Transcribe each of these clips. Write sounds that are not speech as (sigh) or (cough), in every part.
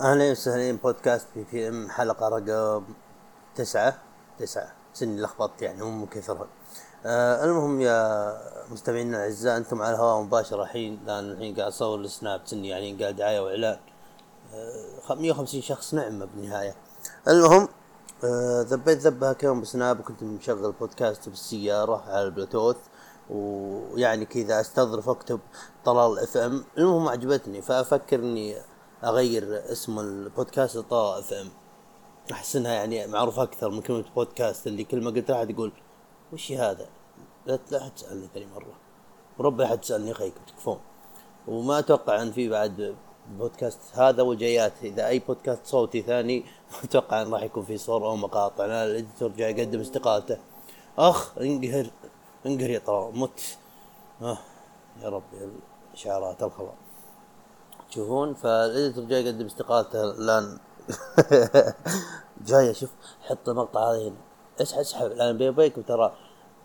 أهلا وسهلا بودكاست PPM حلقة رقم تسعة تسعة. سني لخبطت يعني؟ مو من كثرها. آه المهم يا مستمعينا الأعزاء أنتم على الهواء مباشرة الحين. لأن الحين قاعد أصور السناب سني يعني؟ قاعد دعاية وإعلان. آه 150 شخص نعمة بالنهاية. المهم آه ذبيت ذبها كيوم بسناب وكنت مشغل بودكاست بالسيارة على البلوتوث ويعني كذا أستظرف اكتب طلال FM المهم عجبتني فأفكر إني أغير اسم البودكاست لطلال FM أحس إنها يعني معروفة أكثر من كلمة بودكاست اللي كل ما قلت احد يقول وش هذا؟ لا لا حد ثاني مرة. وربي حد تسألني يا أخي تكفون. وما أتوقع إن في بعد بودكاست هذا وجايات إذا أي بودكاست صوتي ثاني (laughs) أتوقع إن راح يكون في صور أو مقاطع. أنا ال editor جاي يقدم استقالته. أخ انقهر انقهر يا طلال مت. آه يا ربي الاشعارات الخبر. تشوفون فال editor جاي يقدم استقالته الآن (laughs) جاي أشوف حط المقطع هذا هنا. اسحب اسحب لأن بيني وبينكم ترى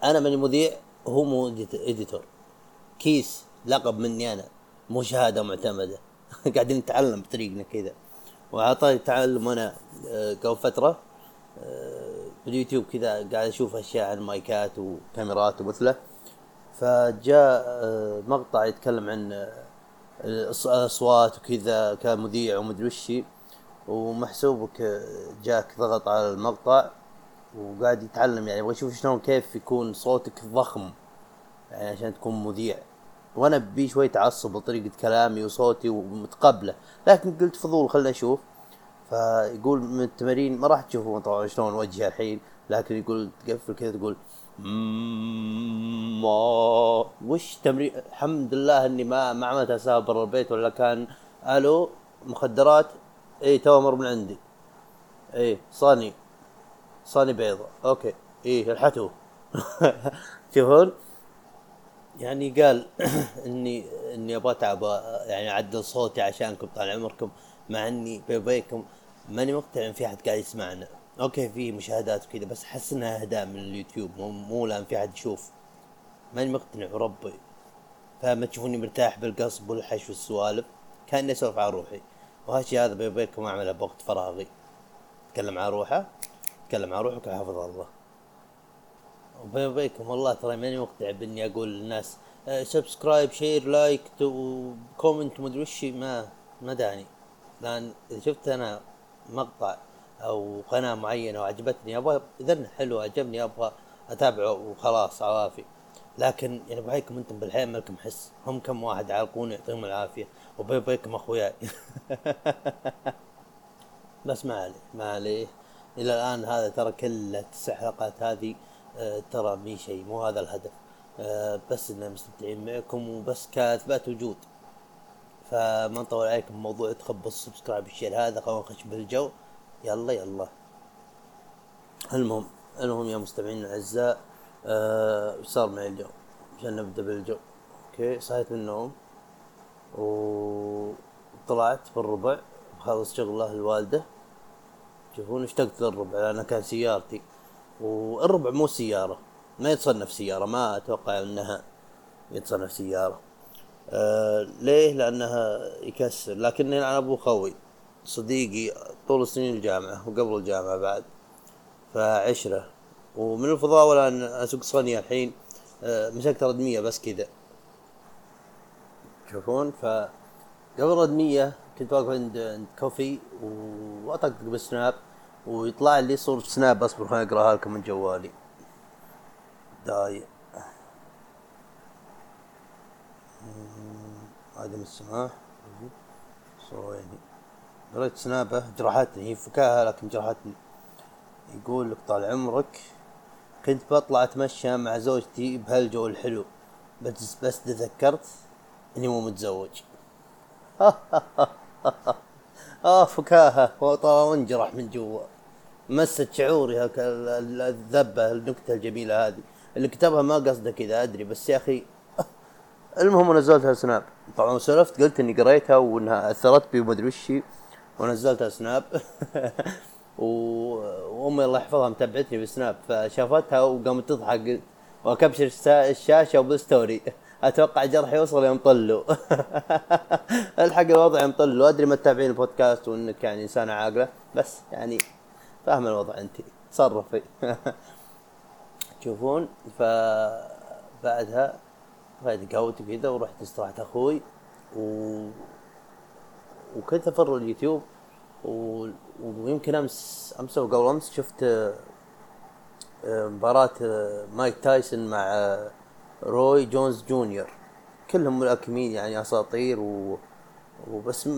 أنا ماني مذيع وهو مو editor كيس لقب مني أنا مو شهادة معتمدة. (laughs) قاعدين نتعلم بطريقنا كذا. وعطاني تعلم أنا آه، قبل فترة آه، باليوتيوب كذا قاعد أشوف أشياء عن مايكات وكاميرات ومثله. فجاء آه، مقطع يتكلم عن الأصوات وكذا كمذيع ومدري وشي ومحسوبك جاك ضغط على المقطع وقاعد يتعلم يعني يبغى يشوف شلون كيف يكون صوتك ضخم يعني عشان تكون مذيع. وأنا بي شوي تعصب بطريقة كلامي وصوتي ومتقبله. لكن قلت فضول خلنا أشوف فيقول من التمارين ما راح تشوفون طبعا شلون وجهه الحين لكن يقول تقفل كذا تقول ما وش تمرين الحمد لله إني ما ما عملت حساب برا البيت ولا كان. ألو مخدرات؟ إي تو أمر من عندي. إي صاني. صاني بيضة. أوكي. إي الحتو. (laughs) تشوفون يعني قال (clears throat) اني إني أبغى أتعب يعني أعدل صوتي عشانكم طال عمركم مع إني بينكم ماني مقتنع إن في أحد قاعد يسمعنا. okay في مشاهدات وكذا بس أحس إنها أهداء من اليوتيوب مو, مو لأن في أحد يشوف. ماني مقتنع وربي فما تشوفوني مرتاح بالقصب والحش والسوالف. كاني أسولف على روحي. وهالشي هذا بيني وبينكم اعمله بوقت فراغي. أتكلم على روحه. أتكلم على روحك حفظ الله. وبيني وبينكم والله ترى ماني مقتنع بإني أقول للناس subscribe share like comment مدري وش ما ما داني. لأن إذا شفت أنا مقطع أو قناة معينة وعجبتني أبغى اذا حلو عجبني أبغى أتابعه وخلاص عوافي. لكن يعني بحيكم أنتم بالحياة ما لكم حس. هم كم واحد عالقون يعطيهم العافية. وبي بيكم أخوياي. (laughs) بس ما عليه ما عليه. إلى الآن هذا ترى كل التسع حلقات هذه آه، ترى مي شيء مو هذا الهدف. آه، بس اننا مستمتعين معكم وبس كاثبات وجود. فما نطول عليكم موضوع تخبص ال subscribe ال share هذا. خلونا نخش بالجو. يلا يلا. المهم المهم يا مستمعين الأعزاء آه صار معي اليوم عشان نبدأ بالجو. okay صحيت من النوم وطلعت بالربع بخلص شغله الوالده شوفون اشتقت للربع لانها كان سيارتي. والربع مو سيارة ما يتصنف سيارة ما أتوقع أنها يتصنف سيارة. آه ليه؟ لأنها يكسر. لكن أنا أبو خوي صديقي طول سنين الجامعة وقبل الجامعة بعد. فعشرة ومن الفضاولة أن أسوق صنية الحين آه، مسكت ردمية بس كذا. تشوفون ف قبل ردمية كنت واقف عند عند كوفي وأطقطق بالسناب ويطلع لي صورة سناب اصبر خليني اقراها لكم من جوالي. داي. عدم السماح. صوريني قريت سنابه جرحتني هي فكاهة لكن جرحتني يقول لك طال عمرك كنت بطلع أتمشى مع زوجتي بهالجو الحلو. بس بس تذكرت إني مو متزوج. (laughs) آه فكاهة. وانجرح من جوا. مست شعوري هك الذبة النكتة الجميلة هذه. اللي كتبها ما قصده كذا أدري. بس يا أخي (laughs) المهم نزلتها سناب. طبعا سولفت قلت إني قريتها وإنها أثرت بي ومدري وشي ونزلتها سناب. (laughs) وامي الله يحفظها متابعتني بالسناب فشافتها وقامت تضحك وكبشر الشاشة وبالستوري أتوقع جرح يوصل يوم طلوا. (laughs) الحق الوضع يوم طلوا. أدري ما تتابعين البودكاست وإنك يعني إنسانة عاقلة بس يعني فاهم الوضع أنت. تصرفي تشوفون (laughs) فبعدها بعد قهوتي كذا ورحت استراحة أخوي و وكنت افر اليوتيوب. ويمكن أمس أمس أو قبل أمس شفت آه، مباراة آه، مايك تايسون مع آه، روي جونز جونيور. كلهم ملاكمين يعني أساطير و... وبس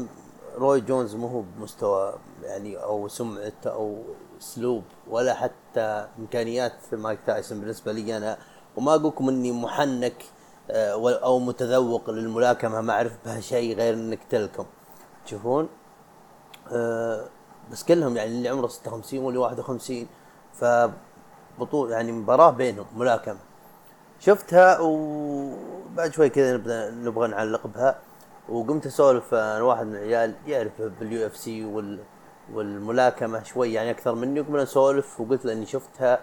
روي جونز مو هو بمستوى يعني أو سمعته أو أسلوب ولا حتى إمكانيات مايك تايسون بالنسبة لي أنا. وما أقول لكم إني محنك أو متذوق للملاكمة ما أعرف بها شيء غير إنك تلكم. تشوفون؟ بس كلهم يعني اللي عمره 56 واللي 51 ف بطولة يعني مباراة بينهم ملاكمة. شفتها وبعد شوي كذا نبدا نبغى نعلق بها. وقمت أسولف أنا واحد من العيال يعرف بال UFC وال والملاكمة شوي يعني أكثر مني. وقمنا نسولف وقلت له إني شفتها.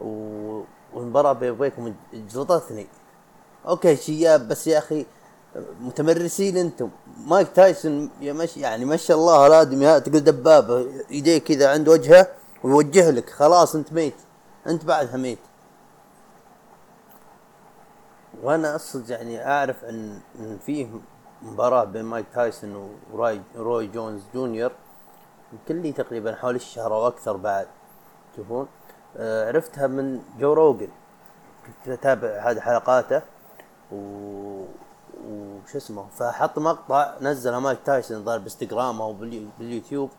و... والمباراة بيني وبينكم جلطتني. okay شياب بس يا أخي متمرسين أنتم. مايك تايسون يعني ما شاء الله الادمي تقول دبابه ايديه كذا عند وجهه ويوجه لك. خلاص انت ميت. انت بعدها ميت. وأنا أصلا يعني اعرف ان إن فيه مباراة بين مايك تايسون وراي روي جونز جونيور يمكن لي تقريبا حوالي الشهر أو أكثر بعد. تشوفون؟ آه عرفتها من جو روجن. كنت أتابع هذه حلقاته و وش اسمه فحط مقطع نزله مايك تايسون ظهر بإنستغرام أو باليوتيوب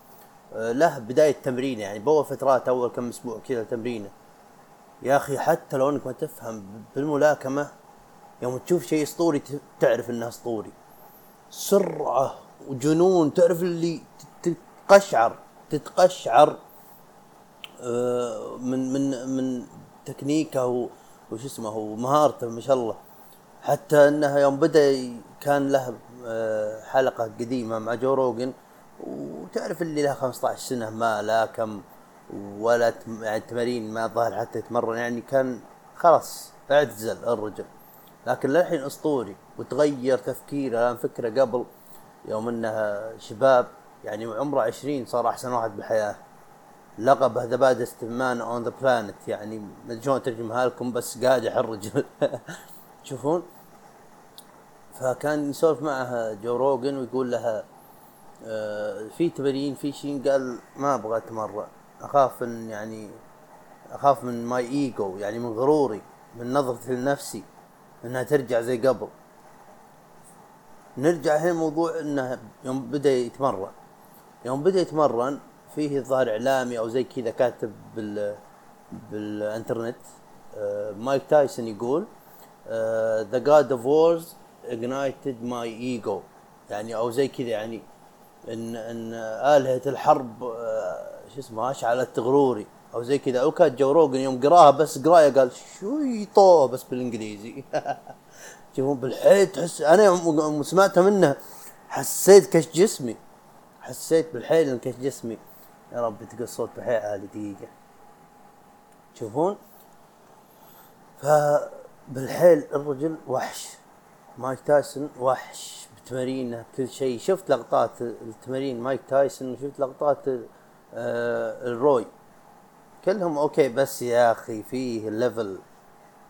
آه له بداية تمرين يعني بو فترات أول كم أسبوع كذا تمرينة. يا أخي حتى لو إنك ما تفهم بالملاكمة يوم تشوف شيء أسطوري تعرف إنه أسطوري. سرعة وجنون تعرف اللي تتقشعر تتقشعر آه، من من من تكنيكه وش اسمه ومهارته ما شاء الله. حتى إنها يوم بدأ كان له آه، حلقة قديمة مع جو روجن وتعرف اللي له 15 سنة ما لاكم ولا يعني التمارين ما ظهر حتى يتمرن يعني كان خلاص اعتزل الرجل. لكن للحين أسطوري وتغير تفكيره الان فكرة قبل يوم إنه شباب يعني عمره عشرين صار أحسن واحد بالحياة. لقبه the baddest man on the planet يعني ما شلون اترجمها لكم بس قادح الرجل (laughs) تشوفون؟ فكان يسولف معها جو روجن ويقول لها آه في تمارين في شيء قال ما أبغى أتمرن أخاف إن يعني أخاف من my ego يعني من غروري من نظرتي لنفسي إنها ترجع زي قبل. نرجع هنا موضوع إنه يوم بدأ يتمرن. يوم بدأ يتمرن فيه الظاهر إعلامي أو زي كذا كاتب بال بالإنترنت آه مايك تايسون يقول the god of wars ignited my ego يعني أو زي كذا يعني إن إن آلهة الحرب آه شو اسمه اشعلت غروري أو زي كذا. أو كان جو روجن يوم قراها بس قرايه قال شو يطوه بس بالإنجليزي. (laughs) شوفون بالحيل تحس أنا يوم سمعتها منه حسيت كش جسمي حسيت بالحيل إن كش جسمي. يا رب تقول صوت بحيل عالي دقيقة. تشوفون فبالحيل الرجل وحش. مايك تايسون وحش بتمارينه بكل شيء. شفت لقطات التمارين مايك تايسون وشفت لقطات آه الروي. كلهم okay بس يا أخي فيه level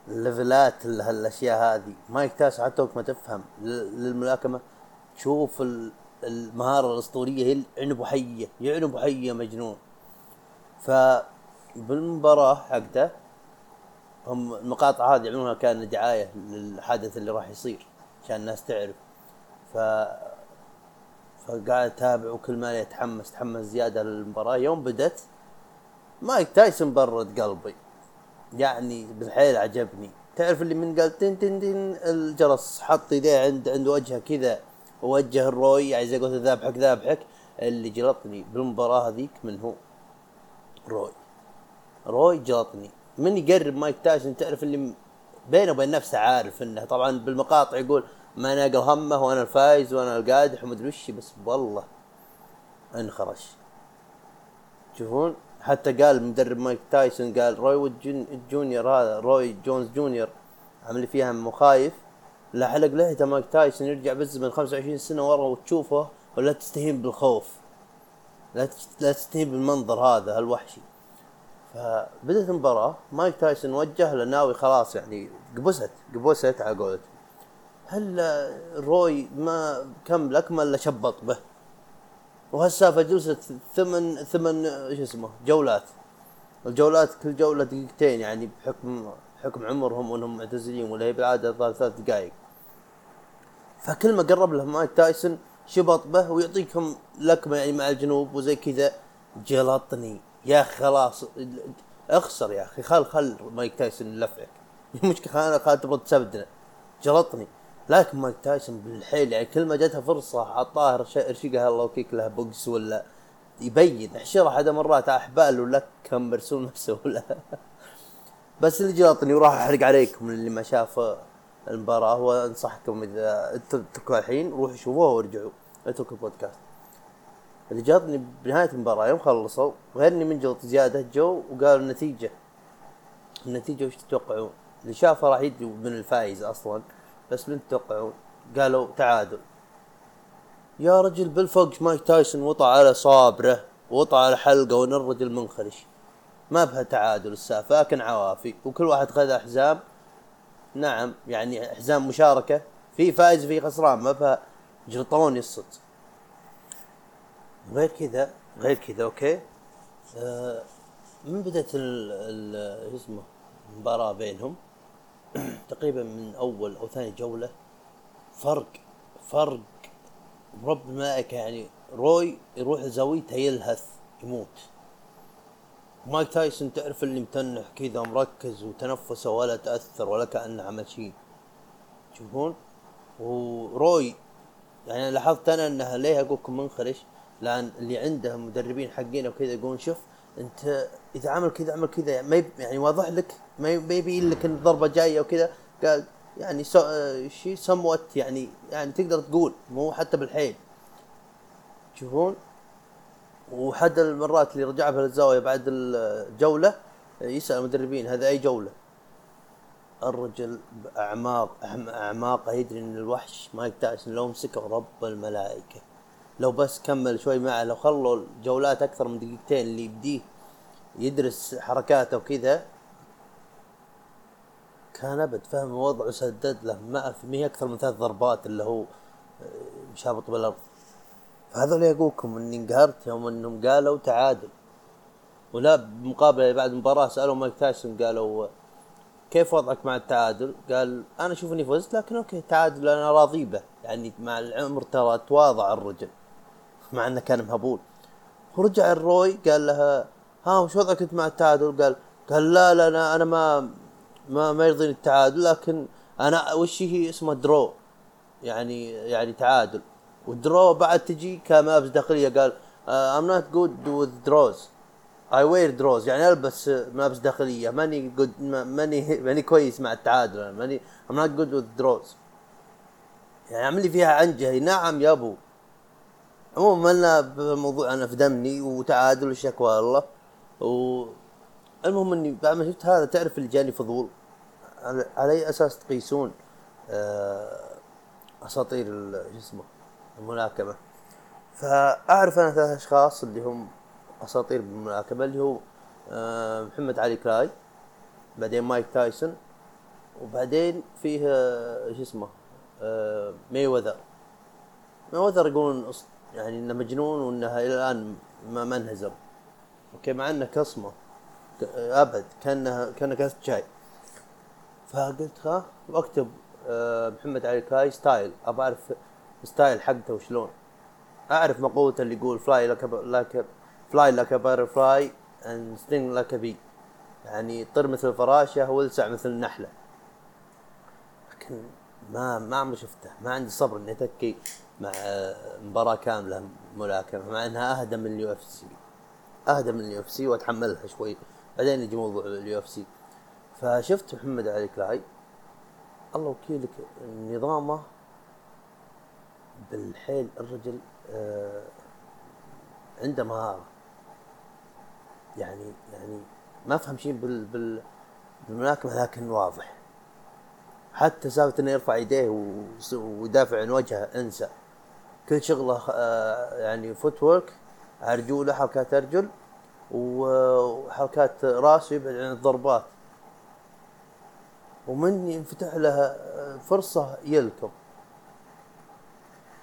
الليفلات هالاشياء هذه. مايك تايسون حتى ما تفهم. للملاكمة تشوف المهارة الأسطورية هي عنب حيه يعنب حيه مجنون. ف بالمباراه حقته هم المقاطع هذه يعملونها كان دعاية للحدث اللي راح يصير عشان الناس تعرف. ف فقاعد أتابع وكل ما يتحمس تحمس زيادة للمباراة. يوم بدت مايك تايسون برد قلبي. يعني بالحيل عجبني. تعرف اللي من قال تن تن تن الجرس حط يديه عند عند وجهه كذا ووجه الروي يعني زي قلت ذابحك ذابحك اللي جلطني بالمباراة هذيك من هو؟ روي. روي جلطني. من يقرب مايك تايسون تعرف اللي بينه وبين نفسه عارف إنه طبعا بالمقاطع يقول ما ناقل همه وأنا الفايز وأنا القادح ومدري وش بس والله انخرش. تشوفون حتى قال مدرب مايك تايسون قال روي جونيور هذا روي جونز جونيور عمل فيها مخايف. لا حلق لحيته مايك تايسون يرجع بالزمن 25 سنة ورا وتشوفه ولا تستهين بالخوف. لا لا تستهين بالمنظر هذا الوحشي. فبدت المباراة مايك تايسون وجه له ناوي خلاص يعني قبست قبست على قولته هل روي ما كم لكمه إلا شبط به. وهالسالفة جلست ثمن ثمن شو اسمه جولات. الجولات كل جولة دقيقتين يعني بحكم حكم عمرهم وإنهم معتزلين ولا هي بالعادة ثلاث دقائق فكل ما قرب له مايك تايسون شبط به ويعطيكم لكمة يعني مع الجنوب وزي كذا جلطني. يا أخي خلاص اخسر يا أخي خل خل مايك تايسون يلفعك المشكلة (laughs) أنا تبغى تسبدنا. جلطني. لكن مايك تايسون بالحيل يعني كل ما جتها فرصة عطاه رشقها الله وكيلك بوكس ولا يبين احشره حد مرات أحبال ولا كم مرسوم نفسه ولا. (laughs) بس اللي جلطني وراح أحرق عليكم اللي ما شاف المباراة وأنصحكم إذا أنتم الحين روحوا شوفوها وارجعوا. اتركوا البودكاست. اللي جاتني بنهاية المباراة يوم خلصوا غيرني من جلط زيادة جو وقالوا النتيجة. النتيجة وش تتوقعون؟ اللي شافها راح يدري من الفايز أصلا بس من تتوقعون؟ قالوا تعادل. يا رجل بالفوق مايك تايسون وطع على صابره وطع على حلقة وإن الرجل منخرش. ما بها تعادل السالفة لكن عوافي. وكل واحد خذ أحزام. نعم يعني حزام مشاركة. في فائز في خسران. ما بها جلطون الصد غير كذا غير كذا أوكي؟ آه من بدأت ال اسمه المباراة بينهم؟ (clears throat) تقريبا من أول أو ثاني جولة. فرق فرق رب الملائكة يعني روي يروح زاويته يلهث يموت. مايك تايسون تعرف اللي متنح كذا مركز وتنفسه ولا تأثر ولا كأنه عمل شيء. تشوفون وروي يعني لاحظت أنا إنها ليه أقولكم منخرش؟ لأن اللي عنده مدربين حقين وكذا يقولون شوف أنت إذا عمل كذا عمل كذا ما يعني واضح لك ما يبين لك إن الضربة جاية وكذا قال يعني سو شيء سموت يعني يعني تقدر تقول مو حتى بالحيل. تشوفون وحد المرات اللي رجع بها للزاوية بعد الجولة يسأل المدربين هذا أي جولة؟ الرجل بأعماق أعماقه يدري إن الوحش مايك تايسون لو مسكه رب الملائكة. لو بس كمل شوي معه لو خلوا الجولات أكثر من دقيقتين اللي يبديه يدرس حركاته وكذا كان أبد. فهم الوضع وسدد له ما في أكثر من ثلاث ضربات اللي هو شابط بالأرض. فهذا اللي أقولكم إني انقهرت يوم إنهم قالوا تعادل. ولا بمقابلة بعد المباراه سألوا مايك تايسون قالوا كيف وضعك مع التعادل؟ قال أنا أشوف إني فزت لكن أوكي تعادل أنا راضي به. يعني مع العمر ترى تواضع الرجل. مع أنه كان مهبول. ورجع الروي قال لها ها وش وضعك أنت مع التعادل؟ قال قال لا لا أنا أنا ما ما ما يرضيني التعادل لكن أنا وش هي؟ اسمه draw يعني يعني تعادل. وال draw بعد تجي كملابس داخلية قال I'm not good with draws I wear drawers يعني ألبس ملابس داخلية ماني good ماني ماني كويس مع التعادل ماني I'm not good with draws يعني عمل لي فيها عنجه نعم يا أبو. عموما بموضوع أنا في دمني وتعادل وشكوى الله و المهم إني بعد ما شفت هذا تعرف اللي جاني فضول؟ على أي أساس تقيسون؟ آه، أساطير شو اسمه؟ الملاكمة. فأعرف أنا ثلاث أشخاص اللي هم أساطير بالملاكمة اللي هو آه، محمد علي كلاي بعدين مايك تايسون وبعدين فيه آه، شو اسمه؟ ماي وذر ماي وذر يقولون يعني إنه مجنون وإنها إلى الآن ما ما انهزم. أوكي؟ مع إنه كصمة. أبد. كانه كأنه كاس شاي فقلت ها وأكتب آه، محمد علي كلاي style ابى أعرف style حقته وشلون. أعرف مقولته اللي يقول fly like like fly butterfly and sting like a bee يعني طير مثل الفراشة والسع مثل النحلة. لكن ما ما عمري شفته. ما عندي صبر إني اتكي مع مباراة كاملة ملاكمة مع إنها أهدى من ال UFC. أهدى من ال UFC واتحملها شوي. بعدين يجي موضوع ال UFC. فشفت محمد علي كلاي الله وكيلك نظامه بالحيل الرجل آه عنده مهارة. يعني يعني ما أفهم شيء بال بال بالملاكمة لكن واضح. حتى سالفة إنه يرفع يديه ويدافع عن وجهه انسى. كل شغلة آه، يعني فوت ورك على رجوله حركات أرجل وحركات راسه يبعد عن الضربات. ومن ينفتح له فرصة يلكم.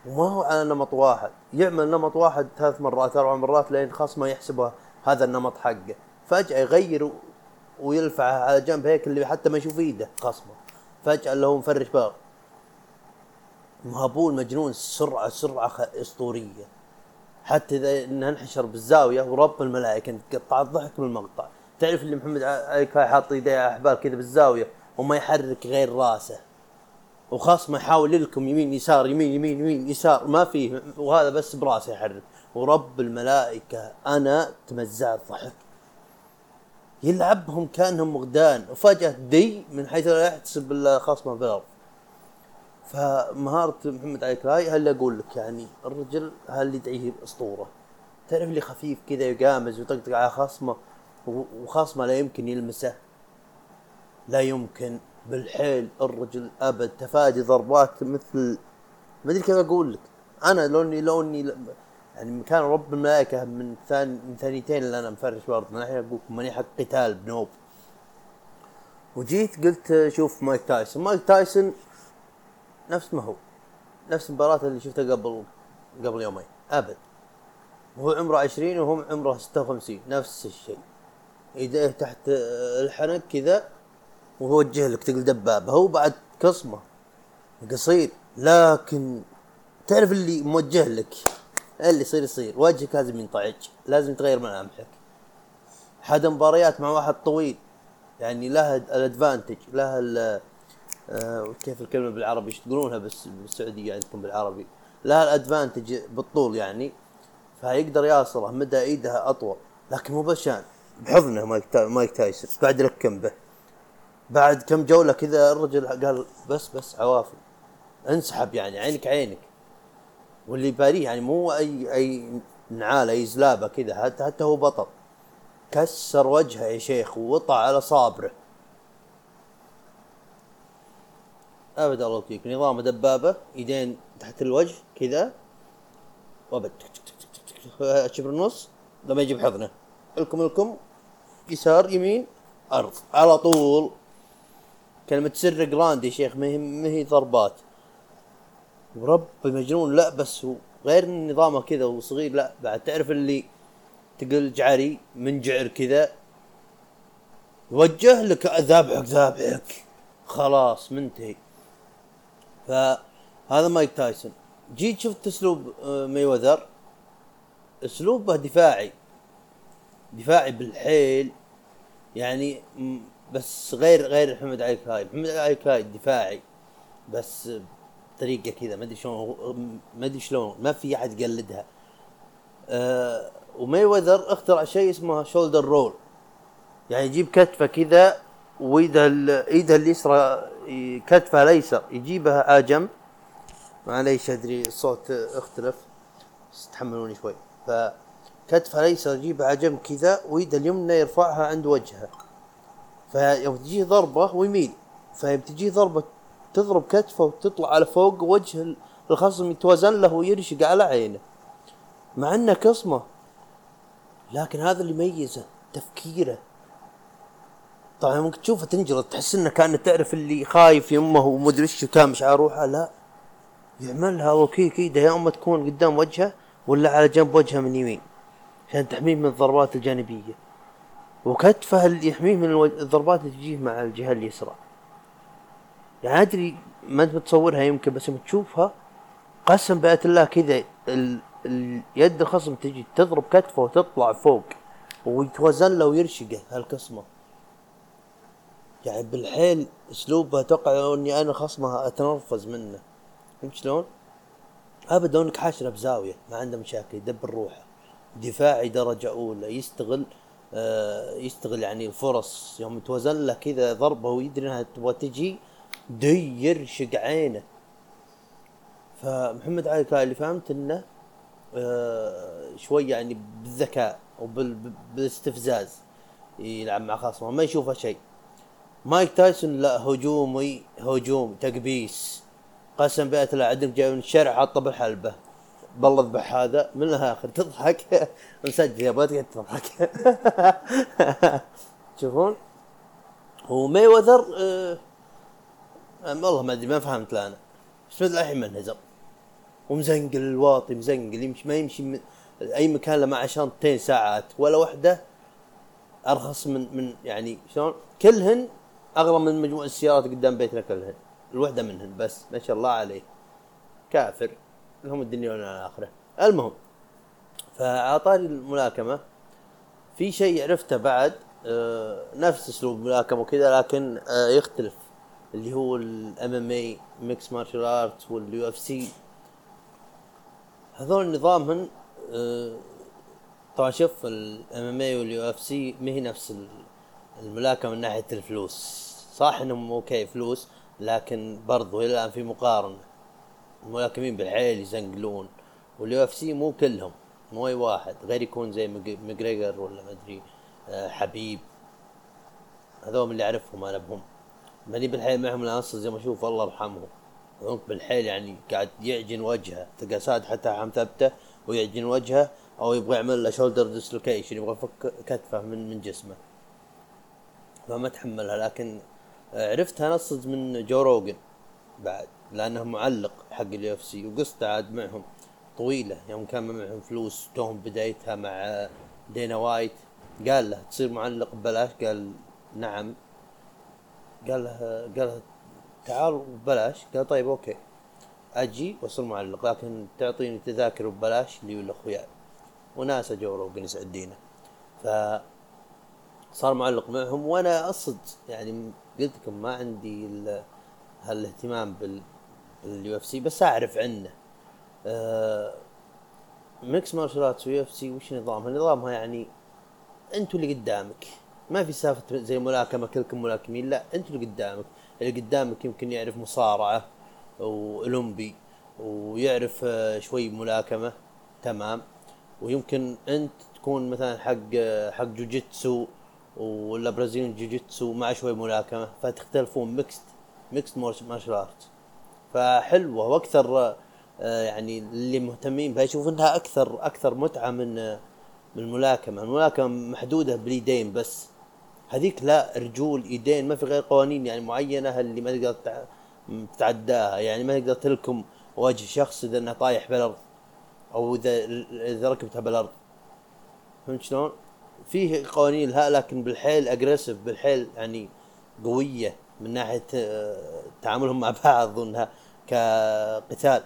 وما هو على نمط واحد. يعمل نمط واحد ثلاث مرات أربع مرات لين خلاص ما يحسبه هذا النمط حقه. فجأة يغير و- ويرفعه على جنب هيك اللي حتى ما يشوف إيده خصمه. فجأة اللي هو مفرش باغ. مهبول مجنون سرعة سرعة أسطورية. حتى إذا انه انحشر بالزاوية ورب الملائكة تقطع الضحك من المقطع. تعرف اللي محمد علي كاي حاط يديه على احبال كذا بالزاوية وما يحرك غير راسه. وخاص ما يحاول يلكم يمين يسار يمين يمين يمين يسار ما فيه وهذا بس براسه يحرك. ورب الملائكة أنا تمزعت ضحك يلعبهم كأنهم مغدان. وفجأة دي من حيث لا يحتسب إلا خصمه بالارض فمهارة محمد علي كلاي هل أقول لك يعني الرجل هل يدعيه اسطورة تعرف اللي خفيف كذا يقامز ويطقطق على خصمه وخصمه لا يمكن يلمسه. لا يمكن. بالحيل الرجل أبد. تفادي ضربات مثل ما أدري كيف أقول لك. أنا لو اني لو اني يعني مكان رب الملائكة من ثاني من ثانيتين اللي أنا مفرش برضه. من ناحيه أقول ماني حق قتال بنوب. وجيت قلت شوف مايك تايسون. مايك تايسون نفس ما هو. نفس المباراة اللي شفتها قبل قبل يومين. أبد. وهو عمره 20 وهم عمره 56 نفس الشيء. يديه تحت الحنك كذا وهو وجه لك تقول دبابة. هو بعد قصمه قصير. لكن تعرف اللي موجه لك. اللي يصير يصير. وجهك لازم ينطعج. لازم تغير ملامحك حد مباريات مع واحد طويل. يعني لها الأدفانتج. ال- آه، كيف الكلمة بالعربي إيش تقولونها بس بالسعودية عندكم بالعربي؟ لها الأدفانتج بالطول يعني فيقدر ياصله مدى إيدها أطول لكن مو بشان بحضنه مايك. مايك تايسون بعد لكم به. بعد كم جولة كذا الرجل قال بس بس عوافي. انسحب يعني عينك عينك. واللي باريه يعني مو أي أي نعالة أي زلابة كذا حتى حتى هو بطل. كسر وجهه يا شيخ ووطى على صابره. ابد الله يوفقك. نظام دبابة يدين تحت الوجه كذا. وأبد. شبر النص لما يجيب حضنه الكم الكم. يسار يمين أرض. على طول. كلمة سر جراند يا شيخ ما هي ما هي ضربات. ورب مجنون لا بس هو غير نظامه كذا وصغير لا. بعد تعرف اللي تقول جعري من جعر كذا. يوجه لك ذابحك ذابحك. خلاص منتهي. فهذا مايك تايسون. جيت شفت اسلوب آه، ماي وذر اسلوبه دفاعي. دفاعي بالحيل. يعني بس غير غير محمد علي كلاي محمد علي كلاي دفاعي. بس بطريقة كذا ما أدري شلون ما أدري شلون. ما في أحد يقلدها آه وماي وذر اخترع شيء اسمه shoulder roll يعني يجيب كتفة كذا وايده ايده اليسرى ي- كتفه الايسر يجيبها جنب معليش أدري الصوت اختلف بس تحملوني شوي. فكتفه الايسر يجيبها جنب كذا وايده اليمنى يرفعها عند وجهه فيوم تجيه ضربة ويميل. فيوم تجيه ضربة تضرب كتفه وتطلع على فوق وجه الخصم يتوازن له ويرشق على عينه. مع إنه قصمه لكن هذا اللي يميزه تفكيره. طبعا ممكن تشوفه تنجلط تحس إنه كأنه تعرف اللي خايف يمه ومدري إيش وكامش على روحه لا. يعملها وكيك ايده يا اما تكون قدام وجهه ولا على جنب وجهه من يمين عشان تحميه من الضربات الجانبية. وكتفه اللي يحميه من الضربات اللي تجيه مع الجهة اليسرى. يعني أدري ما أنت متصورها يمكن بس لما تشوفها قسم بآية الله كذا ال... ال... يد الخصم تجي تضرب كتفه وتطلع فوق ويتوازن له ويرشقه هالقسمة. يعني بالحيل اسلوبه أتوقع لو اني أنا خصمه اتنرفز منه. فهمت شلون؟ ابدا انك حاشرة بزاوية ما عنده مشاكل يدبر روحه. دفاعي درجة أولى يستغل آه يستغل يعني الفرص. يوم توازن له كذا ضربة ويدري إنها تبغى تجي دي يرشق عينه. فمحمد علي كلاي اللي فهمت إنه آه شوي يعني بالذكاء وبالاستفزاز يلعب مع خصمه ما يشوفه شيء. مايك تايسون لا هجومي هجوم تقبيس. قسم لا عندك جاي من الشارع حاطه بالحلبه بالله اذبح هذا من الآخر تضحك. (laughs) مسجل يا بغيتك تضحك. (laughs) تشوفون ومي وذر آه والله ما أدري ما فهمت لا أنا بس الحين ما انهزم ومزنقل الواطي مزنقل يمشي ما يمشي من أي مكان له مع شنطتين ساعات ولا وحدة. أرخص من من يعني شلون؟ كلهن اغلى من مجموع السيارات قدام بيتنا كلهن. الوحدة منهن بس ما شاء الله عليه. كافر. لهم الدنيا والاخره المهم فعلى طاري الملاكمة. في شيء عرفته بعد آه نفس أسلوب الملاكمة وكذا لكن آه يختلف. اللي هو ال MMA mixed martial art وال UFC هذول نظامهن آه طبعا شوف ال MMA وال UFC ما هي نفس الملاكمة من ناحية الفلوس. صح إنهم okay فلوس لكن برضو إلى الآن في مقارنة. الملاكمين بالحيل يزنقلون وال UFC مو كلهم مو أي واحد. غير يكون زي ماجريجر ولا ما أدري آه حبيب. هذول اللي أعرفهم أنا بهم ماني بالحيل معهم الآن زي ما أشوف الله يرحمهم هذوك بالحيل يعني قاعد يعجن وجهه. تلقى ساد حتى حم ثبته ويعجن وجهه أو يبغى يعمل له shoulder dislocation يبغى يفك كتفه من من جسمه. فما تحملها لكن عرفتها نصز من جو روجن بعد لأنه معلق حق ال UFC وقصته عاد معهم طويلة يوم كان معهم فلوس توهم بدايتها مع دانا وايت قال له تصير معلق ببلاش؟ قال نعم. قال له قال له تعال ببلاش؟ قال طيب okay. أجي وأصير معلق لكن تعطيني تذاكر ببلاش لي ولأخوياي. وناس جو روجن يسعد ف صار معلق معهم وأنا اصد يعني قلت لكم ما عندي هالاهتمام بال بال UFC بس أعرف عنه. آه mixed martial arts و UFC وش نظامها؟ نظامها يعني أنتوا اللي قدامك. ما في سالفه زي ملاكمة كلكم ملاكمين لا أنتوا اللي قدامك. اللي قدامك يمكن يعرف مصارعة وأولمبي ويعرف آه، شوي ملاكمة تمام. ويمكن أنت تكون مثلا حق حق جوجيتسو ولا Brazilian jiu-jitsu مع شوي ملاكمة فتختلفون mixed mixed martial art فحلوه وأكثر آه، يعني اللي مهتمين بها يشوف إنها أكثر أكثر متعة من من الملاكمة، الملاكمة محدودة باليدين بس. هذيك لا رجول إيدين ما في غير قوانين يعني معينة اللي ما تقدر تتعداها يعني ما تقدر تلكم وجه شخص إذا إنه طايح بالأرض أو اذا إذا ركبتها بالأرض. فهمت شلون؟ فيه قوانين لها لكن بالحيل aggressive بالحيل يعني قوية من ناحية آه، تعاملهم مع بعض وإنها كقتال.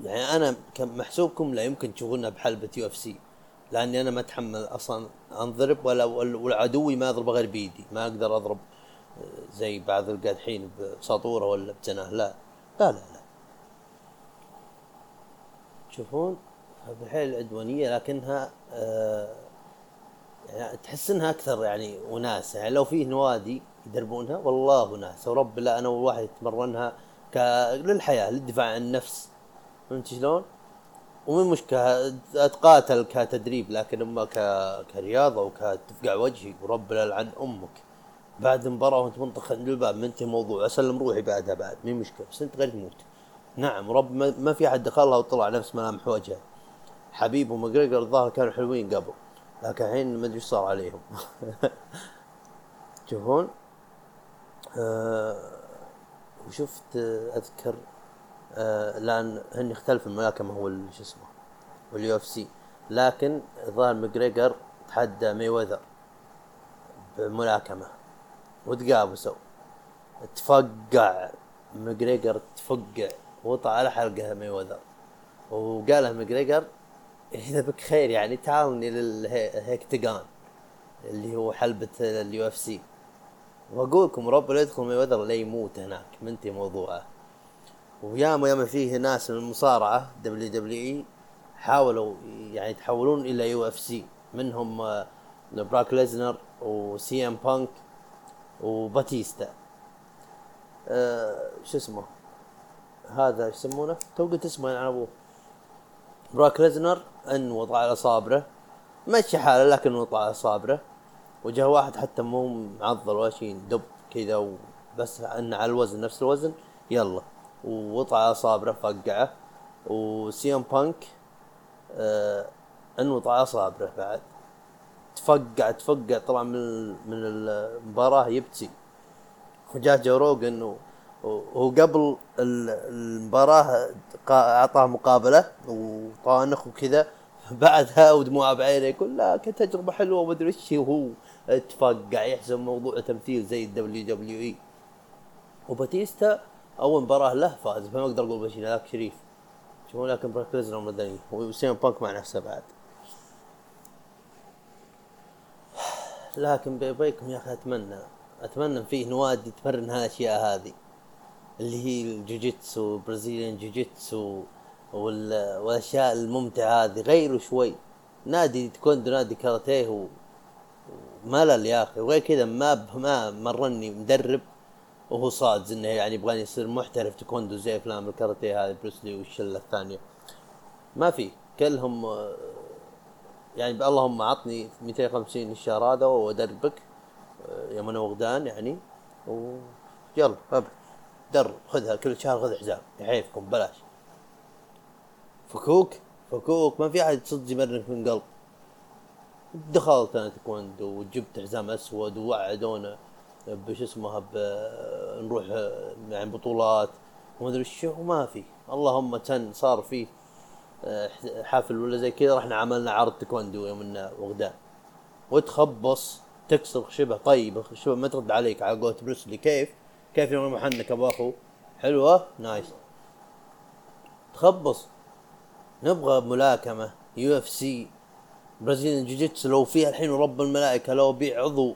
يعني أنا كمحسوبكم لا يمكن تشوفونها بحلبة UFC لأني أنا ما أتحمل أصلا أنضرب ولا والعدوي ما أضربه غير بيدي ما أقدر أضرب آه، زي بعض القادحين بساطورة ولا بجناه لا لا لا لا. تشوفون بالحيل العدوانية لكنها آه يعني تحس إنها أكثر يعني وناسه يعني لو فيه نوادي يدربونها والله وناسه ورب لا أنا والواحد يتمرنها ك... للحياة للدفاع عن النفس. فهمت شلون؟ ومن مشكلة أتقاتل كتدريب لكن أما ك... كرياضة وكتفقع وجهي ورب لا لعن أمك. بعد المباراة وأنت منطق عند الباب منتهي الموضوع أسلم روحي بعدها بعد مين مشكلة؟ بس أنت غير تموت. نعم رب ما في أحد دخلها وطلع نفس ملامح وجهه. حبيب ومقرقر الظاهر كانوا حلوين قبل لكن الحين ما أدري صار عليهم. (laughs) تشوفون آه وشفت آه أذكر آه لأن هن يختلف الملاكمه هو شو اسمه واليو اف سي لكن ظاهر ماجريجر تحدى مي وذر بملاكمه وتقابسوا تفقع ماجريجر تفقع وطع على حلقة مي وذر وقالها ماجريجر اذا بك خير يعني تعالني للهيكتجان اللي هو حلبة اليو إف سي. وأقول لكم رب لا يدخل وذر لا يموت هناك منتهي موضوعة. وياما ياما فيه ناس من المصارعة WWE حاولوا يعني يتحولون إلى UFC. منهم آه، بروك ليسنر وسي إم بانك وباتيستا. أه شو اسمه؟ هذا يسمونه؟ تو قلت اسمه عن أبوه. بروك ليسنر انوض على صابره. مشي حاله لكن وضع على صابره. وجه واحد حتى مو معضل ولا شيء دب كذا وبس انه على الوزن نفس الوزن يلا. ووطع اصابعه فقعه. وسيام بانك آه انوطع اصابعه بعد. تفقع تفقع طلع من من المباراة يبكي وجاء جو روجن وهو قبل المباراة أعطاه مقابلة وطانخ وكذا. (laughs) بعدها ودموعه بعينه يقول لا كانت تجربة حلوة ومدري إيش وهو تفقع يحسب موضوع تمثيل زي ال WWE. وباتيستا أول مباراة له فاز. فما أقدر أقول بشيء ذاك شريف. شوفوا لكن بروك ليسنر مدني وسي إم بانك مع نفسه بعد. (sighs) لكن بيكم يا أخي أتمنى. أتمنى فيه نوادي تمرن هالاشياء هذه. اللي هي الجوجيتسو Brazilian jiu-jitsu والأشياء الممتعة هذه. غيروا شوي. نادي تكوندو نادي كاراتيه ملل يا أخي. وغير كذا ما ما مرني مدرب وهو صاد إنه يعني يبغاني يصير محترف تكوندو زي أفلام الكاراتيه هذه بروسلي والشلة الثانية. ما في. كلهم يعني اللهم عطني 250 الشهر هذا وأدربك يوم أنا وغدان يعني ويلا درب خذها كل شهر خذ حزام. يحيفكم بلاش. فكوك؟ فكوك ما في أحد صدق يمرنك من قلب. دخلت أنا تكوندو وجبت حزام أسود ووعدونا بش اسمها نروح يعني بطولات. وما أدري شو وما في. اللهم تن صار فيه آه، حفل ولا زي كذا رحنا عملنا عرض تكوندو يوم وغدان. وتخبص تكسر شبه طيب شبه ما ترد عليك على قولة بروسلي كيف كيف يوم محنك ابو أخو؟ حلوة؟ nice. تخبص. نبغى ملاكمة UFC Brazilian jiu-jitsu لو فيها الحين ورب الملائكة لو ابيع عضو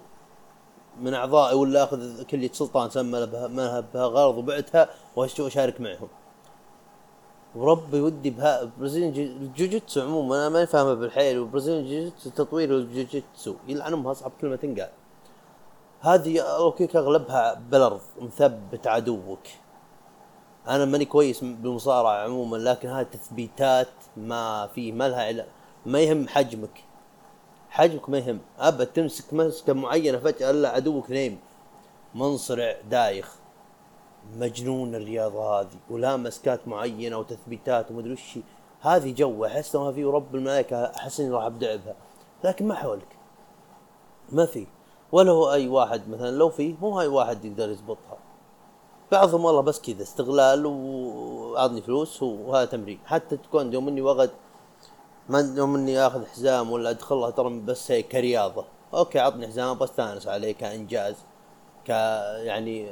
من أعضائي ولا أخذ كلية سلطان سمى بها, بها غرض وبعتها وأشارك معهم. وربي ودي بها Brazilian jiu-jitsu عموما أنا ماني فاهمه بالحيل و Brazilian jiu-jitsu تطوير الجوجيتسو يلعنهم أصعب كلمة تنقال. هذه okay أغلبها بالارض مثبت عدوك. أنا ماني كويس بالمصارعة عموما لكن هذه تثبيتات ما في ما لها ما يهم حجمك. حجمك ما يهم. أبد تمسك مسكة معينة فجأة إلا عدوك نايم منصرع دايخ. مجنون الرياضة هذه ولها مسكات معينة وتثبيتات ومدري وش هذه جو أحس ما في رب الملائكة أحس إني راح ابدع بها لكن ما حولك. ما في. ولا هو أي واحد مثلا لو في مو هاي واحد يقدر يزبطها بعضهم والله بس كذا استغلال وعطني فلوس وهذا تمرين. حتى تكون يوم إني وقت ما يوم إني آخذ حزام ولا أدخلها ترى بس هي كرياضة. okay عطني حزام بستانس عليه كإنجاز ك يعني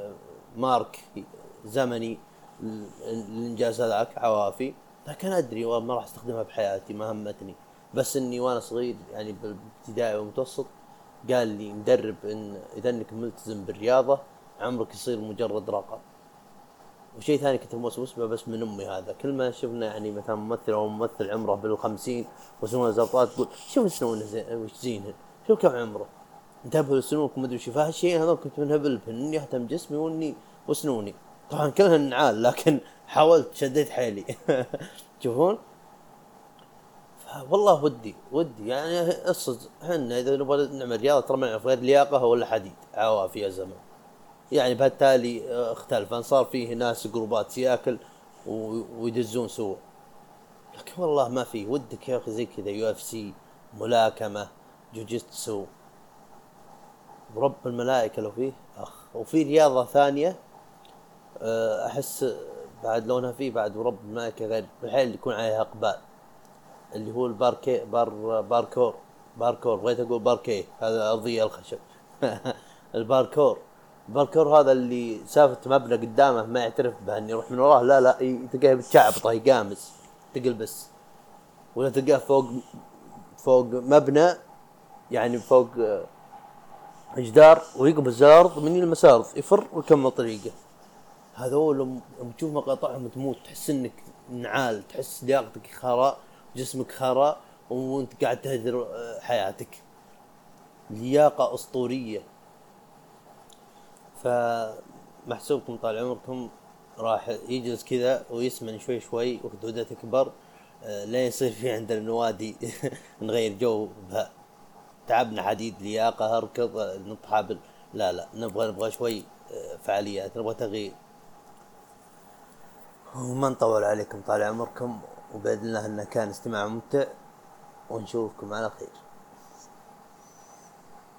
مارك زمني الانجاز هذاك عوافي. لكن أدري ما راح أستخدمها بحياتي ما همتني. بس إني وأنا صغير يعني بالابتدائي والمتوسط قال لي مدرب إن إذا إنك ملتزم بالرياضة عمرك يصير مجرد رقم. وشيء ثاني كنت موسوس بس من أمي هذا. كل ما شفنا يعني مثلا ممثل أو ممثل عمره بالخمسين وسنون زبطات تقول شوف سنونه وش زينهن شوف كم عمره. انتبهوا لسنونكم ما أدري شو فهالشيء هذول كنت منهبل بهن إني أهتم جسمي وإني وسنوني. طبعا كلها نعال لكن حاولت شديت حيلي. (laughs) تشوفون والله ودي ودي. يعني اصد إحنا إذا نبغى نعمل رياضة ترى ما نعرف غير لياقة ولا حديد. عوافي يا زمان يعني بهالتالي آه، اختلف. صار فيه ناس groups ات ياكل ويدزون سوا لكن والله ما في ودك يا أخي زي كذا يو إف سي ملاكمة جوجيتسو. برب الملائكة لو فيه. أخ وفي رياضة ثانية آه، أحس بعد لونها فيه بعد ورب الملائكة غير. الحين يكون عليها إقبال. اللي هو الباركي بار باركور. باركور بغيت أقول باركي هذا ارضيه الخشب (laughs) الباركور. الباركور هذا اللي سافت مبنى قدامه ما يعترف به اني يروح من وراه. لا لا تلقاه متشعبطه يقامز تقلبس ولا تلقاه فوق فوق مبنى يعني فوق جدار ويقبز الأرض من يلمس الأرض يفر ويكمل طريقه. هذول لما تشوف مقاطعهم تموت تحس إنك نعال تحس لياقتك خراء. جسمك خرا وانت قاعد تهدر آه، حياتك. لياقة أسطورية. فمحسوبكم طال عمركم راح يجلس كذا ويسمن شوي شوي وحدوده تكبر آه، لا يصير في عندنا نوادي (laughs) نغير جو. بها تعبنا حديد لياقة اركض نط حبل لا لا نبغى نبغى شوي آه، فعاليات نبغى تغيير. وما نطول عليكم طال عمركم. وبإذن الله انه كان استماع ممتع ونشوفكم على خير.